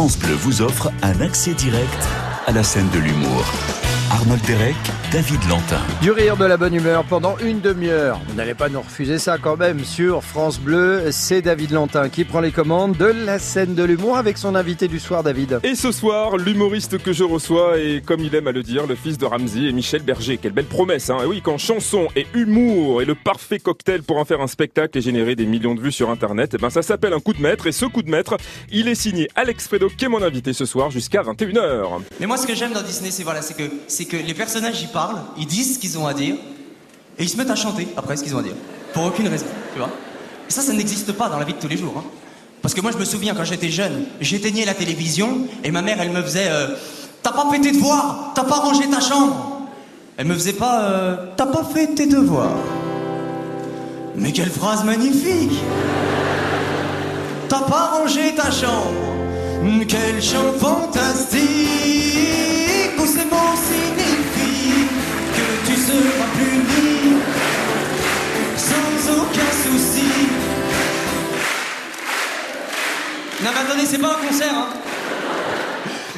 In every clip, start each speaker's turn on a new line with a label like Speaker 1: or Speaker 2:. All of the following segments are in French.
Speaker 1: France Bleu vous offre un accès direct à la scène de l'humour. Arnold Derek, David Lantin.
Speaker 2: Du rire, de la bonne humeur pendant une demi-heure. Vous n'allez pas nous refuser ça quand même sur France Bleu. C'est David Lantin qui prend les commandes de la scène de l'humour avec son invité du soir, David.
Speaker 3: Et ce soir, l'humoriste que je reçois est, comme il aime à le dire, le fils de Ramsey et Michel Berger. Quelle belle promesse, hein. Et oui, quand chanson et humour est le parfait cocktail pour en faire un spectacle et générer des millions de vues sur Internet, eh ben ça s'appelle un coup de maître. Et ce coup de maître, il est signé Alex Fredo, qui est mon invité ce soir jusqu'à 21h.
Speaker 4: Moi, ce que j'aime dans Disney, c'est voilà, que, c'est que les personnages y parlent, ils disent ce qu'ils ont à dire, et ils se mettent à chanter après ce qu'ils ont à dire. Pour aucune raison, tu vois. Et ça, ça n'existe pas dans la vie de tous les jours. hein. Parce que moi, je me souviens quand j'étais jeune, j'éteignais la télévision, et ma mère, elle me faisait euh, T'as pas fait tes devoirs, t'as pas rangé ta chambre. Elle me faisait pas euh, T'as pas fait tes devoirs. Mais quelle phrase magnifique T'as pas rangé ta chambre. Quel chant fantastique Où ces mots signifient que tu seras puni sans aucun souci. Non mais attendez, c'est pas un concert, hein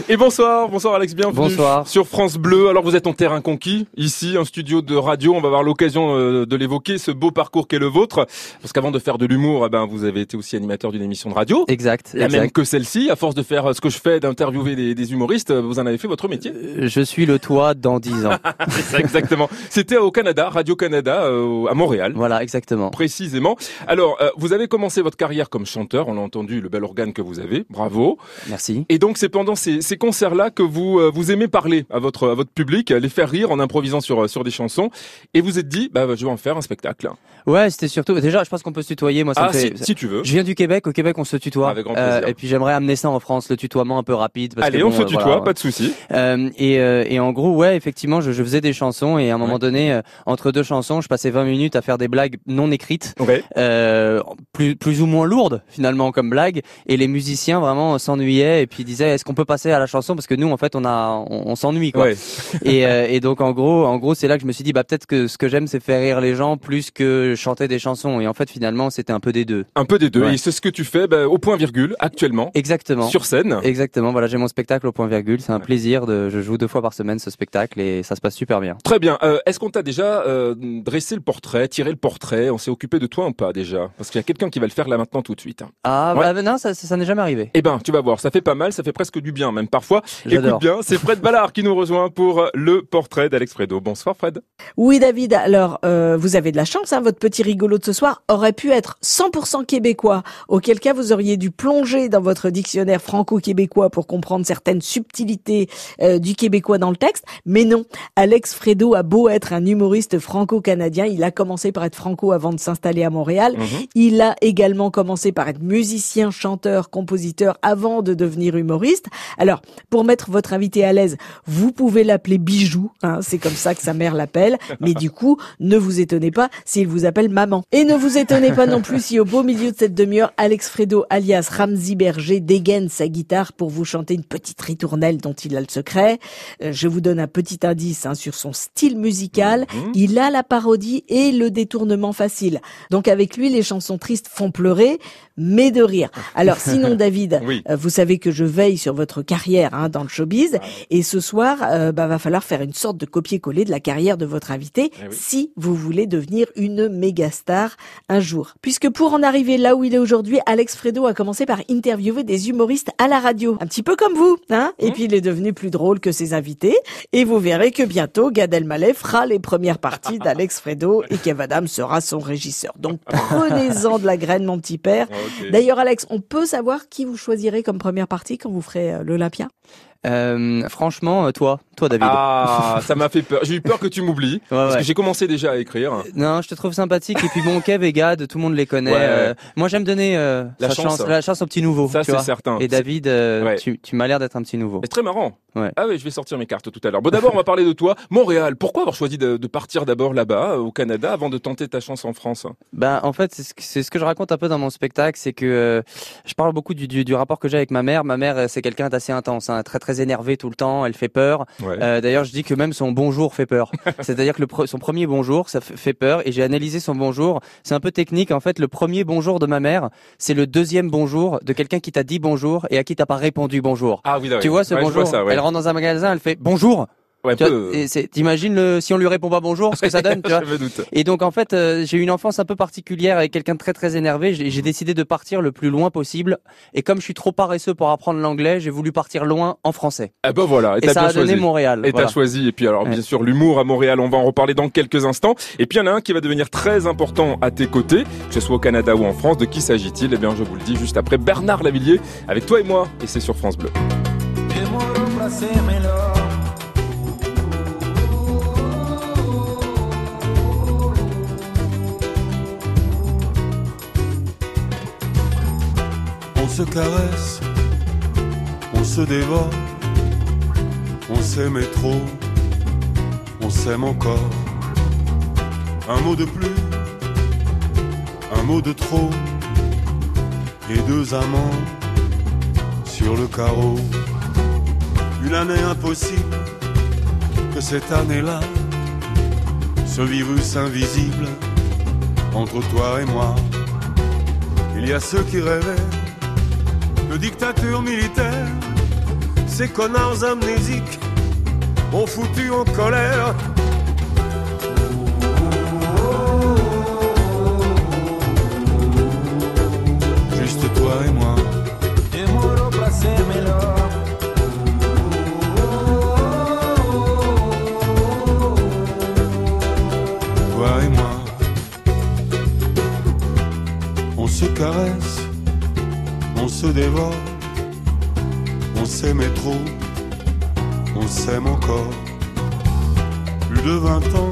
Speaker 3: Et bonsoir, bonsoir Alex, bienvenue
Speaker 2: Bonsoir.
Speaker 3: sur France Bleu. Alors vous êtes en terrain conquis, ici, un studio de radio. On va avoir l'occasion euh, de l'évoquer, ce beau parcours qu'est le vôtre. Parce qu'avant de faire de l'humour, eh ben, vous avez été aussi animateur d'une émission de radio.
Speaker 2: Exact.
Speaker 3: La
Speaker 2: exact.
Speaker 3: même que celle-ci, à force de faire euh, ce que je fais, d'interviewer des, des humoristes, vous en avez fait votre métier.
Speaker 2: Euh, Je suis le toit dans 10 ans.
Speaker 3: Ça, exactement. C'était au Canada, Radio Canada, euh, à Montréal.
Speaker 2: voilà, exactement.
Speaker 3: Précisément. Alors, euh, vous avez commencé votre carrière comme chanteur, on l'a entendu, le bel organe que vous avez, bravo.
Speaker 2: Merci.
Speaker 3: Et donc c'est pendant ces, ces concerts-là que vous euh, vous aimez parler à votre à votre public, les faire rire en improvisant sur euh, sur des chansons, et vous êtes dit, bah je vais en faire un spectacle.
Speaker 2: Ouais, c'était surtout. Déjà, je pense qu'on peut se tutoyer. Moi, ça
Speaker 3: Ah
Speaker 2: me fait.
Speaker 3: si, si tu veux.
Speaker 2: Je viens du Québec. Au Québec, on se tutoie.
Speaker 3: Avec grand plaisir.
Speaker 2: et puis j'aimerais amener ça en France, le tutoiement un peu rapide. Parce
Speaker 3: Allez,
Speaker 2: que
Speaker 3: on se
Speaker 2: euh,
Speaker 3: tutoie,
Speaker 2: voilà.
Speaker 3: pas de souci.
Speaker 2: Euh, et, euh, et en gros, ouais, effectivement, je, je faisais des chansons et à un moment
Speaker 3: Ouais.
Speaker 2: donné, euh, entre deux chansons, je passais 20 minutes à faire des blagues non écrites,
Speaker 3: Ouais.
Speaker 2: euh, plus, plus ou moins lourdes finalement comme blagues. Et les musiciens vraiment s'ennuyaient et puis disaient est-ce qu'on peut passer à la chanson parce que nous en fait on a on, on s'ennuie quoi.
Speaker 3: Ouais.
Speaker 2: Et, euh, et donc en gros, en gros, c'est là que je me suis dit bah peut-être que ce que j'aime c'est faire rire les gens plus que chanter des chansons. Et en fait finalement c'était un peu des deux.
Speaker 3: Un peu des deux.
Speaker 2: Ouais.
Speaker 3: Et c'est ce que tu fais bah, au point virgule actuellement
Speaker 2: Exactement.
Speaker 3: sur scène.
Speaker 2: Exactement. Voilà, j'ai mon spectacle au point virgule. C'est un plaisir de. Je joue deux fois par semaine ce spectacle et ça se passe super bien.
Speaker 3: Très bien. Euh, Est-ce qu'on t'a déjà euh, dressé le portrait, tiré le portrait? On s'est occupé de toi ou pas déjà? Parce qu'il y a quelqu'un qui va le faire là maintenant tout de suite.
Speaker 2: Ah
Speaker 3: Ouais.
Speaker 2: bah, non, ça, ça, ça n'est jamais arrivé.
Speaker 3: Eh ben, tu vas voir, ça fait pas mal, ça fait presque du bien, même parfois. Écoute bien, c'est Fred Ballard qui nous rejoint pour le portrait d'Alex Fredo. Bonsoir Fred.
Speaker 5: Oui, David. Alors, euh, vous avez de la chance. Hein, votre petit rigolo de ce soir aurait pu être 100% québécois. Auquel cas, vous auriez dû plonger dans votre dictionnaire franco-québécois pour comprendre certaines subtilités euh, du québécois dans le texte. Mais non, Alex Fredo a beau être un humoriste franco-canadien, il a commencé par être franco avant de s'installer à Montréal. Il a également commencé par être musicien, chanteur, compositeur avant de devenir humoriste. Alors, pour mettre votre invité à l'aise, vous pouvez l'appeler Bijou, hein, c'est comme ça que sa mère l'appelle, mais du coup, ne vous étonnez pas s'il vous appelle maman. Et ne vous étonnez pas non plus si au beau milieu de cette demi-heure, Alex Fredo, alias Ramsey Berger, dégaine sa guitare pour vous chanter une petite ritournelle dont il a le secret. Euh, je vous donne un petit indice hein, sur son style musical. Il a la parodie et le détournement facile. Donc avec lui, les chansons tristes font pleurer, mais de rire. Alors sinon, David,
Speaker 3: Oui.
Speaker 5: euh, vous savez que je veille sur votre carrière hein, dans le showbiz, et ce soir, euh, bah, va falloir faire une sorte de copier-coller de la carrière de votre invité
Speaker 3: Eh oui.
Speaker 5: si vous voulez devenir une méga star un jour. Puisque pour en arriver là où il est aujourd'hui, Alex Fredo a commencé par interviewer des humoristes à la radio, un petit peu comme vous, hein. Et puis il est devenu plus drôle que ses invités, et vous verrez que bientôt Gad Elmaleh fera les premières parties d'Alex Fredo et Kev Adams sera son régisseur. Donc prenez-en de la graine, mon petit père. D'ailleurs, Alex, on peut savoir qui vous choisirez comme première partie quand vous ferez euh, l'Olympia
Speaker 2: Euh, franchement, euh, toi, toi David.
Speaker 3: Ah, ça m'a fait peur. J'ai eu peur que tu m'oublies. parce
Speaker 2: ouais.
Speaker 3: que j'ai commencé déjà à écrire.
Speaker 2: Non, je te trouve sympathique et puis bon, Kev et Gad, tout le monde les connaît.
Speaker 3: Ouais.
Speaker 2: Euh, moi, j'aime donner euh,
Speaker 3: La
Speaker 2: sa
Speaker 3: chance.
Speaker 2: la chance aux petits nouveaux.
Speaker 3: Ça, c'est certain.
Speaker 2: Et David, tu, tu m'as l'air d'être un petit nouveau.
Speaker 3: C'est très marrant. Ah oui, je vais sortir mes cartes tout à l'heure. Bon, d'abord, on va parler de toi. Montréal. Pourquoi avoir choisi de, de partir d'abord là-bas, au Canada, avant de tenter ta chance en France?
Speaker 2: Ben, en fait, c'est ce, que- c'est ce que je raconte un peu dans mon spectacle, c'est que je parle beaucoup du, du, du rapport que j'ai avec ma mère. Ma mère, c'est quelqu'un d'assez intense, hein, très très très énervée tout le temps, elle fait peur.
Speaker 3: Ouais.
Speaker 2: Euh, D'ailleurs, je dis que même son bonjour fait peur. C'est-à-dire que le pre- son premier bonjour, ça fait peur. Et j'ai analysé son bonjour. C'est un peu technique. En fait, le premier bonjour de ma mère, c'est le deuxième bonjour de quelqu'un qui t'a dit bonjour et à qui t'as pas répondu bonjour.
Speaker 3: Ah oui,
Speaker 2: Tu vois ce
Speaker 3: Ouais,
Speaker 2: bonjour
Speaker 3: ça, ouais.
Speaker 2: Elle rentre dans un magasin, elle fait bonjour.
Speaker 3: Ouais,
Speaker 2: T'imagines le si on lui répond pas bonjour, ce que ça donne, tu vois
Speaker 3: Je me doute.
Speaker 2: Et donc en fait, euh, j'ai eu une enfance un peu particulière avec quelqu'un de très très énervé. J'ai j'ai décidé de partir le plus loin possible. Et comme je suis trop paresseux pour apprendre l'anglais, j'ai voulu partir loin en français.
Speaker 3: Ah ben voilà, et,
Speaker 2: ça a donné
Speaker 3: choisi.
Speaker 2: Montréal.
Speaker 3: Et
Speaker 2: voilà.
Speaker 3: t'as choisi. Et puis alors, bien sûr, l'humour à Montréal, on va en reparler dans quelques instants. Et puis il y en a un qui va devenir très important à tes côtés, que ce soit au Canada ou en France. De qui s'agit-il? Eh bien, je vous le dis juste après Bernard Lavillier, avec toi et moi. Et c'est sur France Bleu.
Speaker 6: Se caresse, on se dévore, on s'aimait trop, on s'aime encore. Un mot de plus, un mot de trop, et deux amants sur le carreau. Une année impossible, que cette année-là, ce virus invisible entre toi et moi. Il y a ceux qui rêvaient de dictature militaire. Ces connards amnésiques ont foutu en colère. Dévore, on s'aimait trop, on s'aime encore. Plus de vingt ans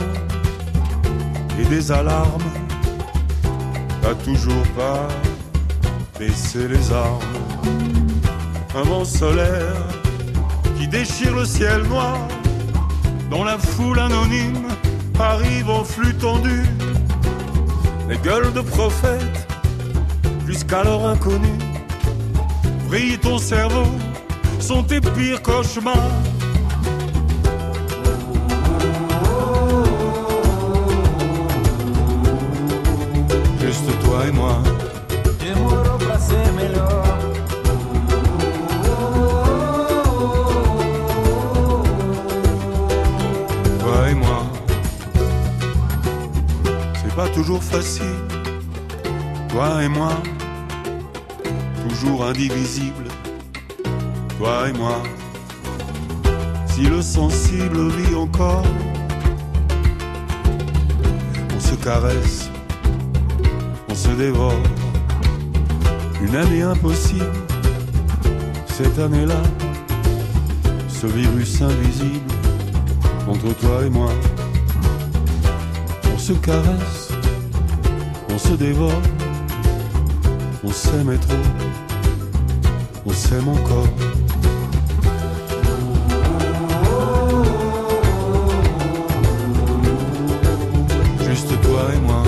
Speaker 6: et des alarmes, t'as toujours pas baissé les armes. Un vent solaire qui déchire le ciel noir, dont la foule anonyme arrive en flux tendu. Les gueules de prophètes, jusqu'alors inconnues brille ton cerveau, sont tes pires cauchemars. Juste toi et moi. Toi et moi. C'est pas toujours facile. Toi et moi toujours indivisible, toi et moi. Si le sensible vit encore, on se caresse, on se dévore. Une année impossible, cette année-là, ce virus invisible entre toi et moi. On se caresse, on se dévore, on s'aimait trop on s'aime encore. Juste toi et moi.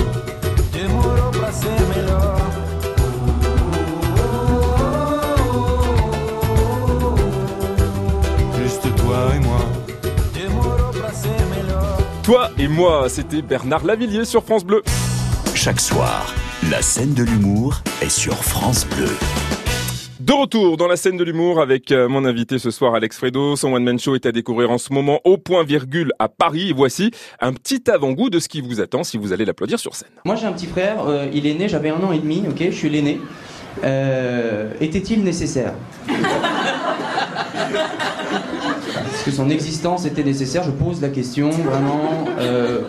Speaker 6: Juste toi et moi.
Speaker 3: Toi et moi, c'était Bernard Lavillier sur France Bleu.
Speaker 1: Chaque soir, la scène de l'humour est sur France Bleu.
Speaker 3: De retour dans la scène de l'humour avec euh, mon invité ce soir, Alex Fredo. Son one-man show est à découvrir en ce moment au point virgule à Paris. Voici un petit avant-goût de ce qui vous attend si vous allez l'applaudir sur scène.
Speaker 7: Moi j'ai un petit frère, euh, il est né, j'avais un an et demi, ok, je suis l'aîné. Euh, Était-il nécessaire? Est-ce que son existence était nécessaire Je pose la question, vraiment.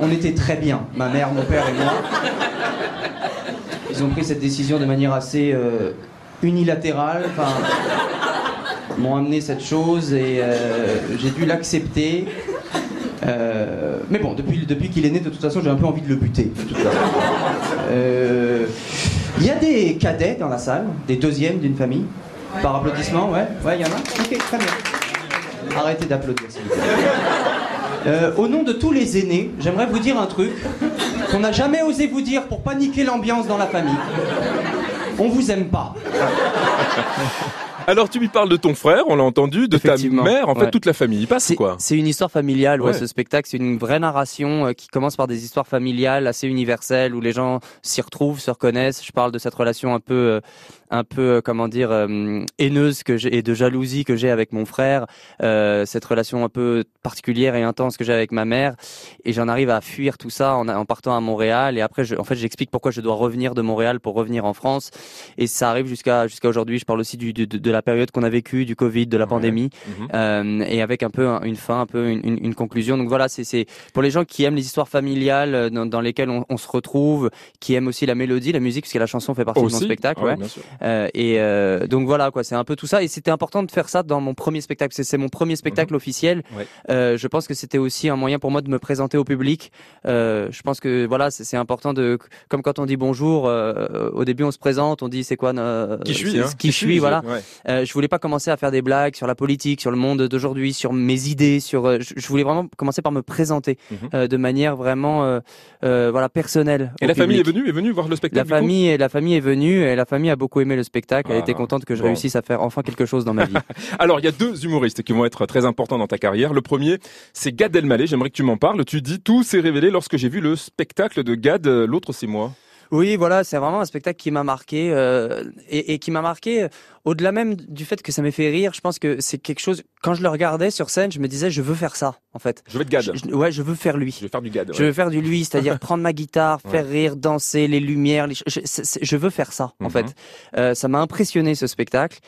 Speaker 7: On était très bien, ma mère, mon père et moi. Ils ont pris cette décision de manière assez unilatérale. M'ont amené cette chose et euh, j'ai dû l'accepter. Euh, mais bon, depuis, depuis qu'il est né, de toute façon, j'ai un peu envie de le buter. Euh, Il y a des cadets dans la salle, des deuxièmes d'une famille. Par applaudissement, ouais Ouais, il y en a Ok, très bien. Arrêtez d'applaudir, s'il vous plaît. Au nom de tous les aînés, j'aimerais vous dire un truc qu'on n'a jamais osé vous dire pour paniquer l'ambiance dans la famille. On vous aime pas.
Speaker 3: Alors tu lui parles de ton frère, on l'a entendu, de ta mère, en fait
Speaker 2: ouais.
Speaker 3: toute la famille y passe
Speaker 2: C'est
Speaker 3: quoi.
Speaker 2: c'est une histoire familiale, ouais,
Speaker 3: Ouais.
Speaker 2: ce spectacle. C'est une vraie narration euh, qui commence par des histoires familiales assez universelles où les gens s'y retrouvent, se reconnaissent. Je parle de cette relation un peu, euh, un peu, euh, comment dire, euh, haineuse que j'ai et de jalousie que j'ai avec mon frère, euh, cette relation un peu particulière et intense que j'ai avec ma mère. Et j'en arrive à fuir tout ça en, en partant à Montréal. Et après, je, en fait, j'explique pourquoi je dois revenir de Montréal pour revenir en France. Et ça arrive jusqu'à jusqu'à aujourd'hui. Je parle aussi du, du- de, de la période qu'on a vécue, du Covid, de la pandémie,
Speaker 3: Mhm.
Speaker 2: euh, et avec un peu un- une fin, un peu une, une- une conclusion. Donc voilà, c'est c'est pour les gens qui aiment les histoires familiales dans, dans lesquelles on, on se retrouve, qui aiment aussi la mélodie, la musique, parce que la chanson fait partie de mon
Speaker 3: Aussi
Speaker 2: spectacle.
Speaker 3: Ah ouais,
Speaker 2: ouais.
Speaker 3: bien sûr.
Speaker 2: Euh, et euh, donc voilà quoi, c'est un peu tout ça. Et c'était important de faire ça dans mon premier spectacle. C'est- mon premier spectacle officiel.
Speaker 3: Mhm. Ouais.
Speaker 2: Euh, je pense que c'était aussi un moyen pour moi de me présenter au public. Euh, je pense que voilà, c'est important de, comme quand on dit bonjour, euh, au début on se présente, on dit c'est quoi, euh,
Speaker 3: Qui je suis hein
Speaker 2: qui je suis, voilà.
Speaker 3: Ouais.
Speaker 2: Euh, je voulais pas commencer à faire des blagues sur la politique, sur le monde d'aujourd'hui, sur mes idées, sur. euh, je, voulais vraiment commencer par me présenter euh, de manière vraiment, euh, euh, voilà, personnelle.
Speaker 3: Et la famille est venue, est venue voir le spectacle
Speaker 2: La famille, la famille est venue et la famille a beaucoup aimé le spectacle. Elle
Speaker 3: Ah,
Speaker 2: était contente que je
Speaker 3: bon.
Speaker 2: réussisse à faire enfin quelque chose dans ma vie.
Speaker 3: Alors, il y a deux humoristes qui vont être très importants dans ta carrière. Le premier, c'est Gad Elmaleh. J'aimerais que tu m'en parles. Tu dis tout s'est révélé lorsque j'ai vu le spectacle de Gad. Euh, L'autre, c'est moi.
Speaker 2: Oui, voilà, c'est vraiment un spectacle qui m'a marqué euh, et, et qui m'a marqué euh, au-delà même du fait que ça m'ait fait rire. Je pense que c'est quelque chose. Quand je le regardais sur scène, je me disais, je veux faire ça, en fait.
Speaker 3: Je vais être Gad.
Speaker 2: Je- je- ouais, je veux faire lui.
Speaker 3: Je vais faire du Gad.
Speaker 2: Je veux faire du lui, c'est-à-dire prendre ma guitare,
Speaker 3: Ouais.
Speaker 2: faire rire, danser, les lumières. Les... Je, veux faire ça, en
Speaker 3: Mhm.
Speaker 2: fait. Euh, ça m'a impressionné ce spectacle.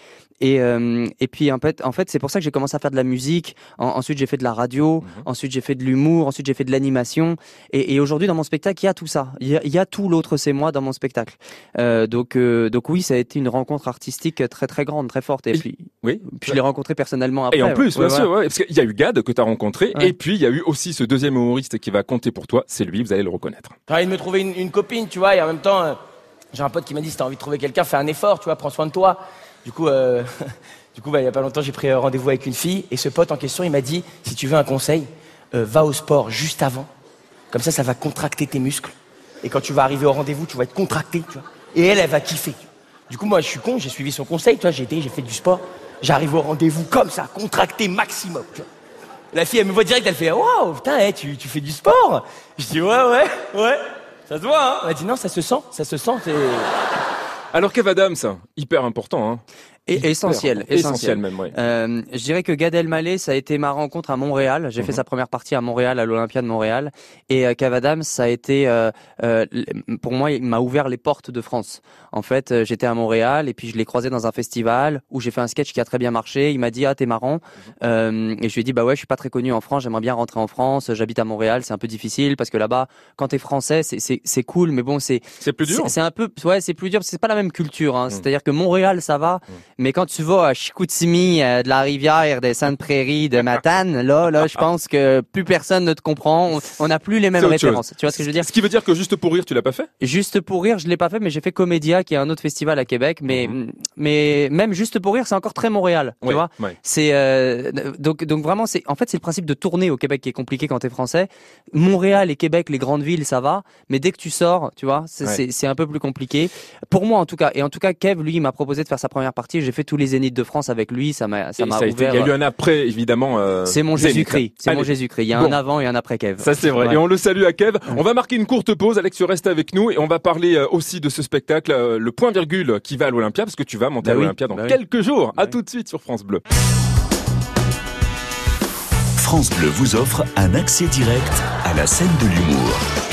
Speaker 2: Et, euh, et puis en fait, en fait, c'est pour ça que j'ai commencé à faire de la musique. En- ensuite, j'ai fait de la radio.
Speaker 3: Mhm.
Speaker 2: Ensuite, j'ai fait de l'humour. Ensuite, j'ai fait de l'animation. Et, et aujourd'hui, dans mon spectacle, il y a tout ça. Il y a, il y a tout l'autre, c'est moi dans mon spectacle. Euh, donc, euh, donc oui, ça a été une rencontre artistique très très grande, très forte. Et,
Speaker 3: Et-
Speaker 2: puis,
Speaker 3: Oui.
Speaker 2: puis je l'ai rencontré personnellement après.
Speaker 3: Et en plus,
Speaker 2: ouais.
Speaker 3: bien
Speaker 2: Ouais,
Speaker 3: sûr, ouais, parce qu'il y a eu Gad que tu as rencontré,
Speaker 2: Ouais.
Speaker 3: et puis il y a eu aussi ce deuxième humoriste qui va compter pour toi. C'est lui, vous allez le reconnaître.
Speaker 8: J'ai envie de me trouver une, une copine, tu vois, et en même temps, euh, j'ai un pote qui m'a dit si t'as envie de trouver quelqu'un, fais un effort, tu vois, prends soin de toi. Du coup, euh, du coup, bah, il y a pas longtemps, j'ai pris rendez-vous avec une fille, et ce pote en question, il m'a dit si tu veux un conseil, euh, va au sport juste avant. Comme ça, ça va contracter tes muscles. Et quand tu vas arriver au rendez-vous, tu vas être contracté, tu vois. Et elle, elle va kiffer. Du coup, moi, je suis con, j'ai suivi son conseil, tu vois, j'ai été, j'ai fait du sport. J'arrive au rendez-vous comme ça, contracté maximum, tu vois. La fille, elle me voit direct, elle fait Waouh, putain, eh, tu, tu fais du sport Je dis Ouais, ouais, ouais. Ça se voit, hein Elle dit Non, ça se sent, ça se sent.
Speaker 3: Alors Kev Adams, hyper important, hein.
Speaker 2: Et essentiel,
Speaker 3: Essentiel
Speaker 2: essentiel.
Speaker 3: même, ouais.
Speaker 2: Euh, je dirais que Gad Elmaleh, ça a été ma rencontre à Montréal. J'ai fait
Speaker 3: Mhm.
Speaker 2: sa première partie à Montréal, à l'Olympia de Montréal. Et euh, Kev Adams, ça a été, euh, euh, pour moi, il m'a ouvert les portes de France. En fait, euh, j'étais à Montréal et puis je l'ai croisé dans un festival où j'ai fait un sketch qui a très bien marché. Il m'a dit ah t'es marrant.
Speaker 3: Mhm.
Speaker 2: Euh, et je lui ai dit bah ouais, je suis pas très connu en France. J'aimerais bien rentrer en France. J'habite à Montréal. C'est un peu difficile parce que là-bas, quand t'es français, c'est c'est c'est cool, mais bon c'est
Speaker 3: C'est plus dur.
Speaker 2: c'est un peu, ouais, c'est plus dur. C'est pas la même culture. Hein. C'est-à-dire que Montréal, ça va, mais quand tu vas à Chicoutimi, euh, de la rivière, des Saintes-Prairies, de Matane, là, là, je pense que plus personne ne te comprend. On- n'a plus les mêmes
Speaker 3: chose.
Speaker 2: références. Tu vois ce que je veux dire?
Speaker 3: Ce qui veut dire que juste pour rire, tu l'as pas fait?
Speaker 2: Juste pour rire, je l'ai pas fait, mais j'ai fait Comédia, qui est un autre festival à Québec. Mais, mais même juste pour rire, c'est encore très Montréal. Tu vois? c'est euh, donc donc vraiment c'est en fait c'est le principe de tourner au Québec qui est compliqué quand t'es français. Montréal et Québec les grandes villes ça va, mais dès que tu sors, tu vois, c'est
Speaker 3: Ouais.
Speaker 2: c'est- c'est un peu plus compliqué pour moi en tout cas. Et en tout cas Kev lui il m'a proposé de faire sa première partie. J'ai fait tous les zéniths de France avec lui, ça m'a ça m'a ouvert.
Speaker 3: Il y a eu un après, évidemment. euh,
Speaker 2: C'est mon. Jésus-Christ, c'est mon. Jésus-Christ. Il y a
Speaker 3: Bon.
Speaker 2: un avant et un après Kev.
Speaker 3: Ça c'est vrai.
Speaker 2: Ouais.
Speaker 3: Et on le salue à Kev. On va marquer une courte pause. Alex, tu restes avec nous et on va parler euh, aussi de ce spectacle, euh, le point virgule qui va à l'Olympia, parce que tu vas monter
Speaker 2: Bah
Speaker 3: à
Speaker 2: oui,
Speaker 3: l'Olympia dans
Speaker 2: bah oui.
Speaker 3: quelques jours. À
Speaker 2: oui.
Speaker 3: tout de suite sur France Bleu.
Speaker 1: France Bleu vous offre un accès direct à la scène de l'humour.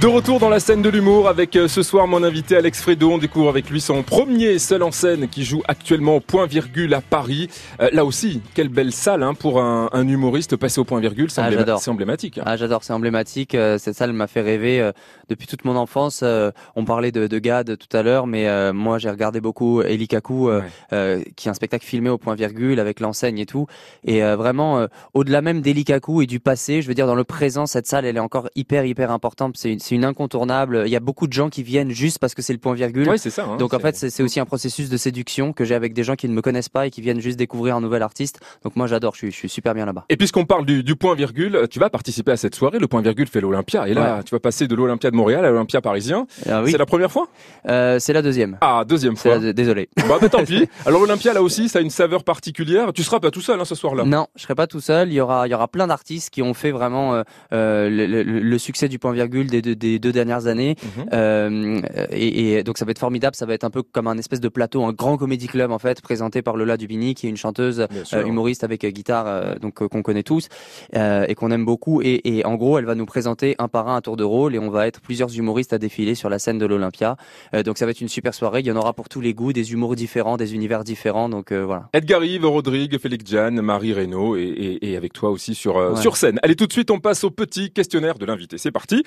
Speaker 3: De retour dans la scène de l'humour avec euh, ce soir mon invité Alex Fredo. On découvre avec lui son premier seul en scène qui joue actuellement au point virgule à Paris. Euh, là aussi, quelle belle salle hein, pour un, un humoriste passer au point virgule. C'est
Speaker 2: Ah,
Speaker 3: c'est emblématique. hein.
Speaker 2: Ah, j'adore, c'est emblématique. euh, Cette salle m'a fait rêver euh, depuis toute mon enfance. euh, On parlait de, de Gad tout à l'heure, mais moi j'ai regardé beaucoup Elikaku,
Speaker 3: Ouais.
Speaker 2: euh, qui est un spectacle filmé au point virgule avec l'enseigne et tout. Et vraiment, au-delà même d'Elikaku et du passé, je veux dire dans le présent, cette salle elle est encore hyper hyper importante. C'est une, c'est une incontournable. Il y a beaucoup de gens qui viennent juste parce que c'est le point virgule.
Speaker 3: Ouais, c'est ça. hein,
Speaker 2: Donc en fait, c'est aussi un processus de séduction que j'ai avec des gens qui ne me connaissent pas et qui viennent juste découvrir un nouvel artiste. Donc moi, j'adore. Je suis, je suis super bien là-bas.
Speaker 3: Et puisqu'on parle du, du point virgule, tu vas participer à cette soirée. Le point virgule fait l'Olympia. Et là, tu vas passer de l'Olympia de Montréal à l'Olympia parisien.
Speaker 2: Ah oui.
Speaker 3: C'est la première fois?
Speaker 2: Euh, c'est la deuxième.
Speaker 3: Ah, deuxième fois.
Speaker 2: la- Désolé.
Speaker 3: Bah, bah, tant pis. Alors l'Olympia là aussi, ça a une saveur particulière. Tu seras pas tout seul hein, ce soir-là.
Speaker 2: Non, je serai pas tout seul. Il y aura, il y aura plein d'artistes qui ont fait vraiment euh, euh, le, le- le succès du point virgule des deux, des deux dernières années. Euh, et, et donc ça va être formidable. Ça va être un peu comme un espèce de plateau, un grand comédie club en fait, présenté par Lola Dubini, qui est une chanteuse euh, humoriste avec euh, guitare, donc qu'on connaît tous euh, et qu'on aime beaucoup. Et, et en gros, elle va nous présenter un par un un tour de rôle et on va être plusieurs humoristes à défiler sur la scène de l'Olympia. Euh, donc ça va être une super soirée. Il y en aura pour tous les goûts, des humours différents, des univers différents. Donc euh, voilà.
Speaker 3: Edgar Yves, Rodrigue, Félix Jan, Marie Reynaud et, et, et avec toi aussi sur,
Speaker 2: Ouais.
Speaker 3: sur scène. Allez, tout de suite, on passe au petit questionnaire de l'invité. C'est parti.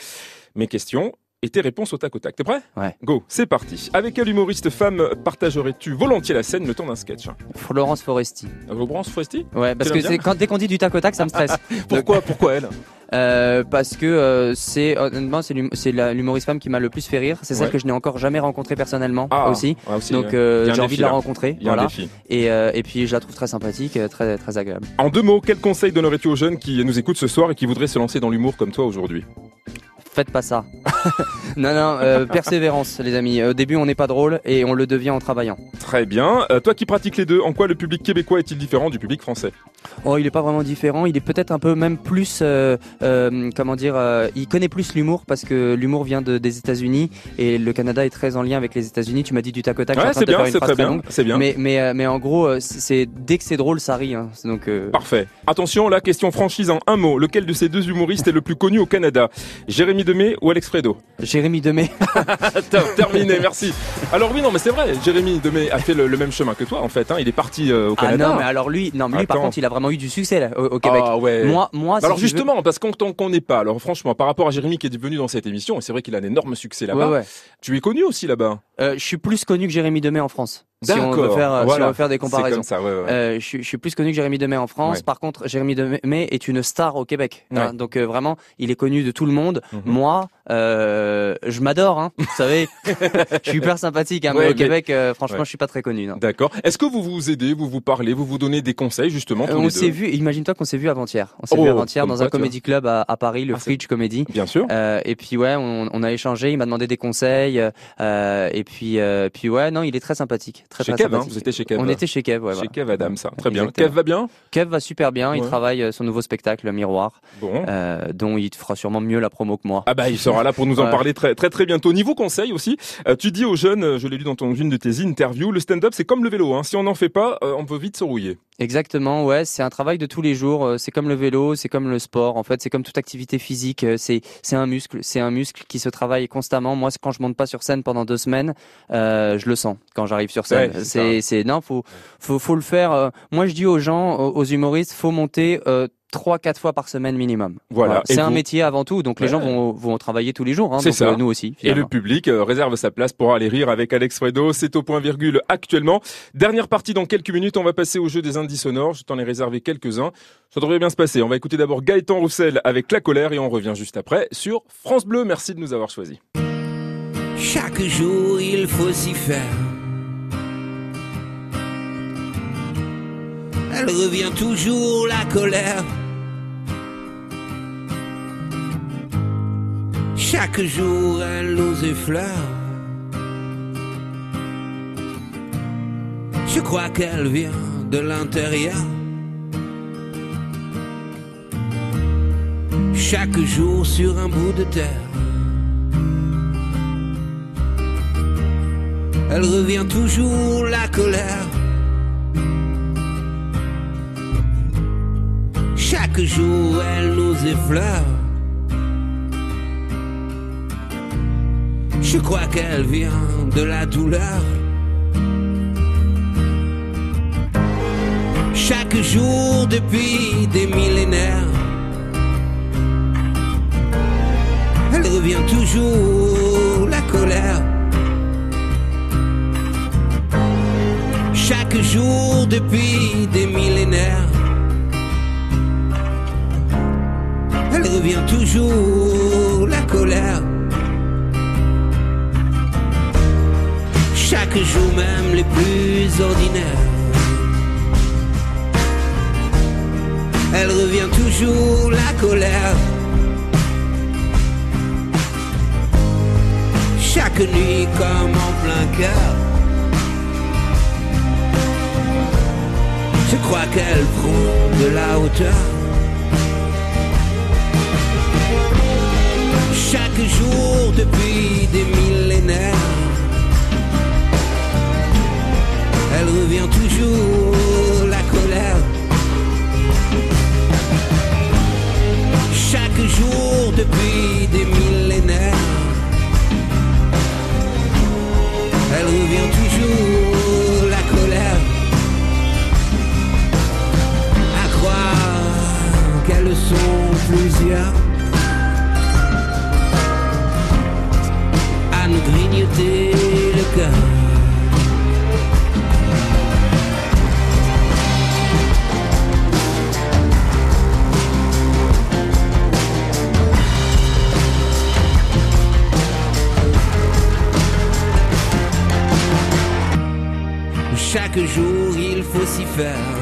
Speaker 3: Mes questions et tes réponses au tac au tac. T'es prêt?
Speaker 2: Ouais.
Speaker 3: Go, c'est parti. Avec quel humoriste femme partagerais-tu volontiers la scène? Le temps d'un sketch
Speaker 2: Florence Foresti.
Speaker 3: Laurence Foresti?
Speaker 2: Ouais, parce que c'est quand dès qu'on dit du tac au tac, ça me stresse.
Speaker 3: Pourquoi, pourquoi elle?
Speaker 2: Euh, parce que euh, c'est honnêtement c'est l'hum- c'est la- l'humoriste femme qui m'a le plus fait rire. C'est celle
Speaker 3: Ouais.
Speaker 2: que je n'ai encore jamais rencontrée personnellement
Speaker 3: Ah,
Speaker 2: aussi.
Speaker 3: ouais, aussi,
Speaker 2: Donc euh, j'ai envie de la
Speaker 3: là.
Speaker 2: rencontrer. Voilà. Et, et puis je la trouve très sympathique, très très agréable.
Speaker 3: En deux mots, quel conseil donnerais-tu aux jeunes qui nous écoutent ce soir et qui voudraient se lancer dans l'humour comme toi aujourd'hui?
Speaker 2: Faites pas ça. non non, euh, persévérance les amis. Au début on n'est pas drôle et on le devient en travaillant.
Speaker 3: Très bien. Euh, toi qui pratiques les deux, en quoi le public québécois est-il différent du public français?
Speaker 2: Oh, il est pas vraiment différent. Il est peut-être un peu même plus, euh, euh, comment dire, euh, il connaît plus l'humour parce que l'humour vient de, des États-Unis et le Canada est très en lien avec les États-Unis. Tu m'as dit du tac au tac.
Speaker 3: Ouais, c'est bien, c'est très bien. C'est bien.
Speaker 2: Mais mais euh, mais en gros, euh, c'est dès que c'est drôle, ça rit. Hein. Donc euh,
Speaker 3: Parfait. Attention, la question franchise en un mot. Lequel de ces deux humoristes est le plus connu au Canada? Jérémy Demé ou Alex Fredo?
Speaker 2: Jérémy Demé.
Speaker 3: Ter- Terminé, merci. Alors oui, non, mais c'est vrai. Jérémy Demé a fait le, le même chemin que toi, en fait. hein. Il est parti au
Speaker 2: ah
Speaker 3: Canada.
Speaker 2: non, mais alors lui, non, mais lui par contre, il a vraiment eu du succès là, au, au Québec.
Speaker 3: Ah ouais.
Speaker 2: Moi, moi, si
Speaker 3: alors
Speaker 2: veux-
Speaker 3: justement, parce qu'on t'en connaît pas. Alors franchement, par rapport à Jérémy qui est venu dans cette émission, et c'est vrai qu'il a un énorme succès là-bas.
Speaker 2: Ouais, ouais.
Speaker 3: Tu es connu aussi là-bas.
Speaker 2: Euh, je suis plus connu que Jérémy Demé en France. Si on veut faire, si on veut faire des comparaisons.
Speaker 3: comme ça, ouais, ouais.
Speaker 2: Euh, je, suis- je suis plus connu que Jérémy Demé en France.
Speaker 3: Ouais.
Speaker 2: Par contre, Jérémy Demé est une star au Québec. Hein, donc euh, vraiment, il est connu de tout le monde.
Speaker 3: Mhm.
Speaker 2: Moi, euh, je m'adore. Hein, vous savez, je suis hyper sympathique. Hein, mais au
Speaker 3: mais-
Speaker 2: Québec, franchement, je suis pas très connu.
Speaker 3: D'accord. Est-ce que vous vous aidez, vous vous parlez, vous vous donnez des conseils justement tous
Speaker 2: on s'est vu. Imagine-toi qu'on s'est vu avant-hier. On s'est
Speaker 3: Oh,
Speaker 2: vu avant-hier dans un comédie club à, à Paris, le
Speaker 3: Ah,
Speaker 2: Fridge Comedy.
Speaker 3: Bien sûr.
Speaker 2: Et puis ouais, on, on a échangé. Il m'a demandé des conseils. et puis, puis ouais, non, il est très sympathique, très
Speaker 3: Chez
Speaker 2: très
Speaker 3: Kev, hein, vous étiez chez Kev.
Speaker 2: On était chez Kev, ouais.
Speaker 3: chez
Speaker 2: voilà.
Speaker 3: Kev Adam, ça. Très bien. Kev va bien?
Speaker 2: Kev va super bien. Il travaille euh, son nouveau spectacle, Miroir,
Speaker 3: Bon.
Speaker 2: euh, dont il fera sûrement mieux la promo que moi.
Speaker 3: Ah bah il sera là pour nous en parler très très très bientôt. Niveau conseil aussi, euh, tu dis aux jeunes, je l'ai lu dans ton une de tes interviews, le stand-up c'est comme le vélo. Hein. Si on n'en fait pas, euh, on peut vite se rouiller.
Speaker 2: Exactement, ouais, c'est un travail de tous les jours. C'est comme le vélo, c'est comme le sport. En fait, c'est comme toute activité physique. C'est c'est un muscle, c'est un muscle qui se travaille constamment. Moi, quand je monte pas sur scène pendant deux semaines, euh, je le sens quand j'arrive sur scène.
Speaker 3: Ouais, c'est
Speaker 2: c'est non, faut faut faut le faire. euh, moi, je dis aux gens, aux, humoristes, faut monter. Euh, Trois, quatre fois par semaine minimum.
Speaker 3: Voilà.
Speaker 2: C'est un
Speaker 3: vous-
Speaker 2: métier avant tout, donc les gens vont, vont travailler tous les jours. Hein,
Speaker 3: C'est ça.
Speaker 2: euh, nous aussi.
Speaker 3: Et le public euh, réserve sa place pour aller rire avec Alex Fredo. C'est au point virgule actuellement. Dernière partie dans quelques minutes. On va passer au jeu des indices sonores. Je t'en ai réservé quelques-uns. Ça devrait bien se passer. On va écouter d'abord Gaëtan Roussel avec La colère et on revient juste après sur France Bleu. Merci de nous avoir choisis.
Speaker 9: Chaque jour il faut s'y faire. Elle revient toujours la colère. Chaque jour elle nous effleure. Je crois qu'elle vient de l'intérieur. Chaque jour sur un bout de terre. Elle revient toujours la colère. Chaque jour elle nous effleure. Je crois qu'elle vient de la douleur. Chaque jour depuis des millénaires. Elle revient toujours la colère. Chaque jour depuis des millénaires. revient toujours la colère. Chaque jour même les plus ordinaires. Elle revient toujours la colère. Chaque nuit comme en plein cœur. Je crois qu'elle prend de la hauteur. Chaque jour depuis des millénaires. Elle revient toujours la colère. Chaque jour depuis des millénaires. Elle revient toujours la colère. À croire qu'elles sont plusieurs. Faut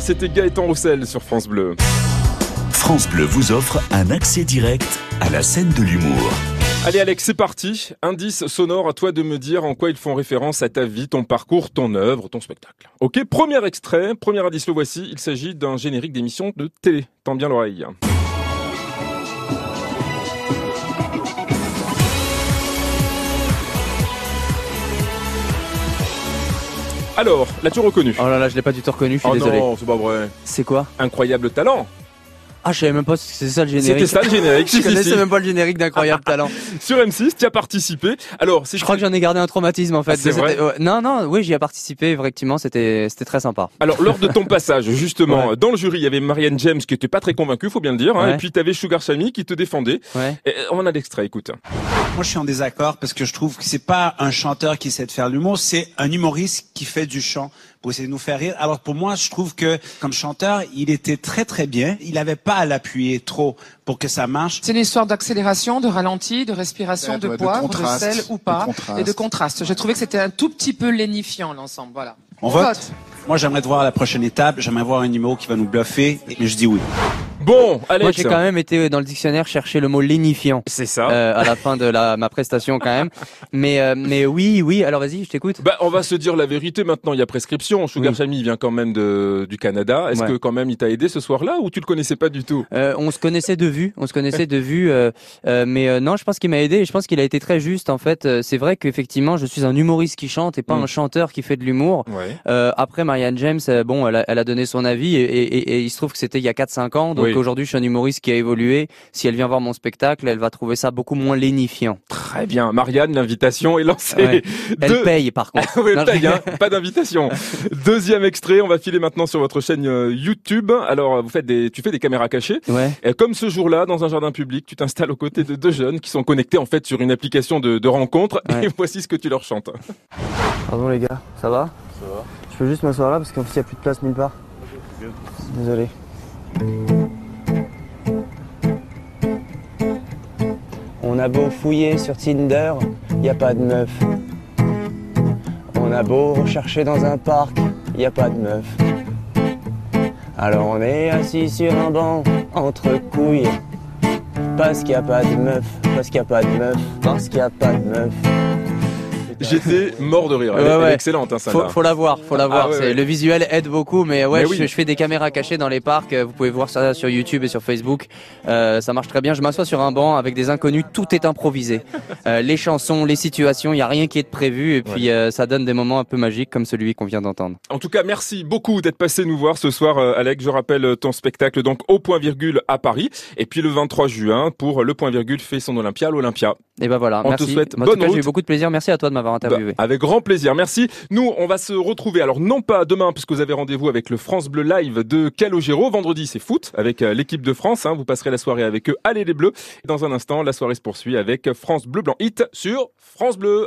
Speaker 3: c'était Gaëtan Roussel sur France Bleu.
Speaker 1: France Bleu vous offre un accès direct à la scène de l'humour.
Speaker 3: Allez Alex, c'est parti. Indice sonore, à toi de me dire en quoi ils font référence à ta vie, ton parcours, ton œuvre, ton spectacle. Ok, premier extrait, premier indice, le voici. Il s'agit d'un générique d'émission de télé. Tends bien l'oreille. Alors, l'as-tu reconnu?
Speaker 2: Oh là là, je l'ai pas du tout reconnu, je suis
Speaker 3: Oh
Speaker 2: désolé.
Speaker 3: non, c'est pas vrai.
Speaker 2: C'est quoi?
Speaker 3: Incroyable talent.
Speaker 2: Ah, je savais même pas si c'était ça le générique.
Speaker 3: C'était ça le générique. si,
Speaker 2: Je connaissais
Speaker 3: si.
Speaker 2: même pas le générique d'Incroyable Talent.
Speaker 3: Sur M6, tu as participé. Alors, c'est
Speaker 2: Je crois que j'en ai gardé un traumatisme en fait.
Speaker 3: Ah, c'est vrai
Speaker 2: ouais, Non, non, oui, j'y ai participé, effectivement, c'était c'était très sympa.
Speaker 3: Alors, lors de ton passage, justement, dans le jury, il y avait Marianne James qui était pas très convaincue, faut bien le dire, hein,
Speaker 2: Ouais.
Speaker 3: et puis tu avais Sugar Sammy qui te défendait.
Speaker 2: Ouais.
Speaker 3: Et on a l'extrait, écoute.
Speaker 10: Moi, je suis en désaccord parce que je trouve que c'est pas un chanteur qui sait de faire l'humour, c'est un humoriste qui fait du chant pour essayer de nous faire rire. Alors pour moi, je trouve que comme chanteur, il était très très bien. Il n'avait pas à l'appuyer trop pour que ça marche.
Speaker 11: C'est une histoire d'accélération, de ralenti, de respiration, de
Speaker 10: Ouais, de
Speaker 11: poivre, de,
Speaker 10: contraste,
Speaker 11: sel ou pas,
Speaker 10: de
Speaker 11: et de contraste. J'ai trouvé que c'était un tout petit peu lénifiant l'ensemble. Voilà.
Speaker 10: On vote. Moi, j'aimerais te voir à la prochaine étape. J'aimerais voir un numéro qui va nous bluffer, et je dis oui.
Speaker 3: Bon,
Speaker 2: Moi,
Speaker 3: Alex.
Speaker 2: j'ai quand même été dans le dictionnaire chercher le mot lénifiant.
Speaker 3: C'est ça.
Speaker 2: Euh, à la fin de la, ma prestation quand même. Mais, euh, mais oui, oui. Alors vas-y, je t'écoute.
Speaker 3: Bah, on va se dire la vérité maintenant. Il y a prescription. Sugar
Speaker 2: Oui.
Speaker 3: Sammy vient quand même de, du Canada. Est-ce
Speaker 2: Ouais.
Speaker 3: que quand même il t'a aidé ce soir-là ou tu le connaissais pas du tout?
Speaker 2: Euh, on se connaissait de vue, on se connaissait de vue, euh, euh, mais euh, non, je pense qu'il m'a aidé et je pense qu'il a été très juste en fait. C'est vrai qu'effectivement, je suis un humoriste qui chante et pas
Speaker 3: Mm.
Speaker 2: un chanteur qui fait de l'humour.
Speaker 3: Ouais.
Speaker 2: Euh, après, Marianne James, bon, elle a, elle a donné son avis et, et- et- et il se trouve que c'était il y a 4-5 ans, donc
Speaker 3: Oui.
Speaker 2: Aujourd'hui, je suis un humoriste qui a évolué. Si elle vient voir mon spectacle, elle va trouver ça beaucoup moins lénifiant.
Speaker 3: Très bien. Marianne, l'invitation est lancée.
Speaker 2: Ouais. Elle
Speaker 3: Deux-
Speaker 2: paye par contre.
Speaker 3: oui,
Speaker 2: Non, je-
Speaker 3: paye, hein, pas d'invitation. Deuxième extrait, on va filer maintenant sur votre chaîne euh, YouTube. Alors, vous faites des, tu fais des caméras cachées.
Speaker 2: Ouais.
Speaker 3: Et comme ce jour-là, dans un jardin public, tu t'installes aux côtés de deux jeunes qui sont connectés en fait sur une application de, de rencontre.
Speaker 2: Ouais.
Speaker 3: Et voici ce que tu leur chantes.
Speaker 2: Pardon les gars, ça va? Ça va. Je peux juste m'asseoir là parce qu'en fait il n'y a plus de place nulle part. Désolé. On a beau fouiller sur Tinder, y a pas de meuf. On a beau rechercher dans un parc, y a pas de meuf. Alors on est assis sur un banc entre couilles. Parce qu'il y a pas de meuf, parce qu'il y a pas de meuf, parce qu'il y a pas de meuf.
Speaker 3: J'étais mort de rire. Elle,
Speaker 2: Ouais,
Speaker 3: elle est
Speaker 2: ouais.
Speaker 3: excellente, hein,
Speaker 2: Faut,
Speaker 3: celle-là.
Speaker 2: faut la voir, faut la
Speaker 3: Ah,
Speaker 2: voir.
Speaker 3: ouais.
Speaker 2: Le visuel aide beaucoup, mais ouais,
Speaker 3: Mais
Speaker 2: je,
Speaker 3: oui.
Speaker 2: je fais des caméras cachées dans les parcs. euh, Vous pouvez voir ça sur YouTube et sur Facebook. Euh, ça marche très bien. Je m'assois sur un banc avec des inconnus. Tout est improvisé. Euh, les chansons, les situations, il y a rien qui est prévu. Et puis euh, ça donne des moments un peu magiques comme celui qu'on vient d'entendre.
Speaker 3: En tout cas, merci beaucoup d'être passé nous voir ce soir, euh, Alex. Je rappelle ton spectacle donc au point virgule à Paris. Et puis le 23 juin pour le point virgule fait son Olympia à l'Olympia.
Speaker 2: Et ben voilà.
Speaker 3: On
Speaker 2: merci.
Speaker 3: te souhaite
Speaker 2: en
Speaker 3: bonne
Speaker 2: tout cas, j'ai eu beaucoup de plaisir. Merci à toi de m'avoir
Speaker 3: Bah, avec grand plaisir, merci. Nous, on va se retrouver, alors non pas demain, puisque vous avez rendez-vous avec le France Bleu Live de Calogero. Vendredi, c'est foot avec euh, l'équipe de France. hein. Vous passerez la soirée avec eux. Allez les Bleus. Dans un instant, la soirée se poursuit avec France Bleu Blanc Hit sur France Bleu.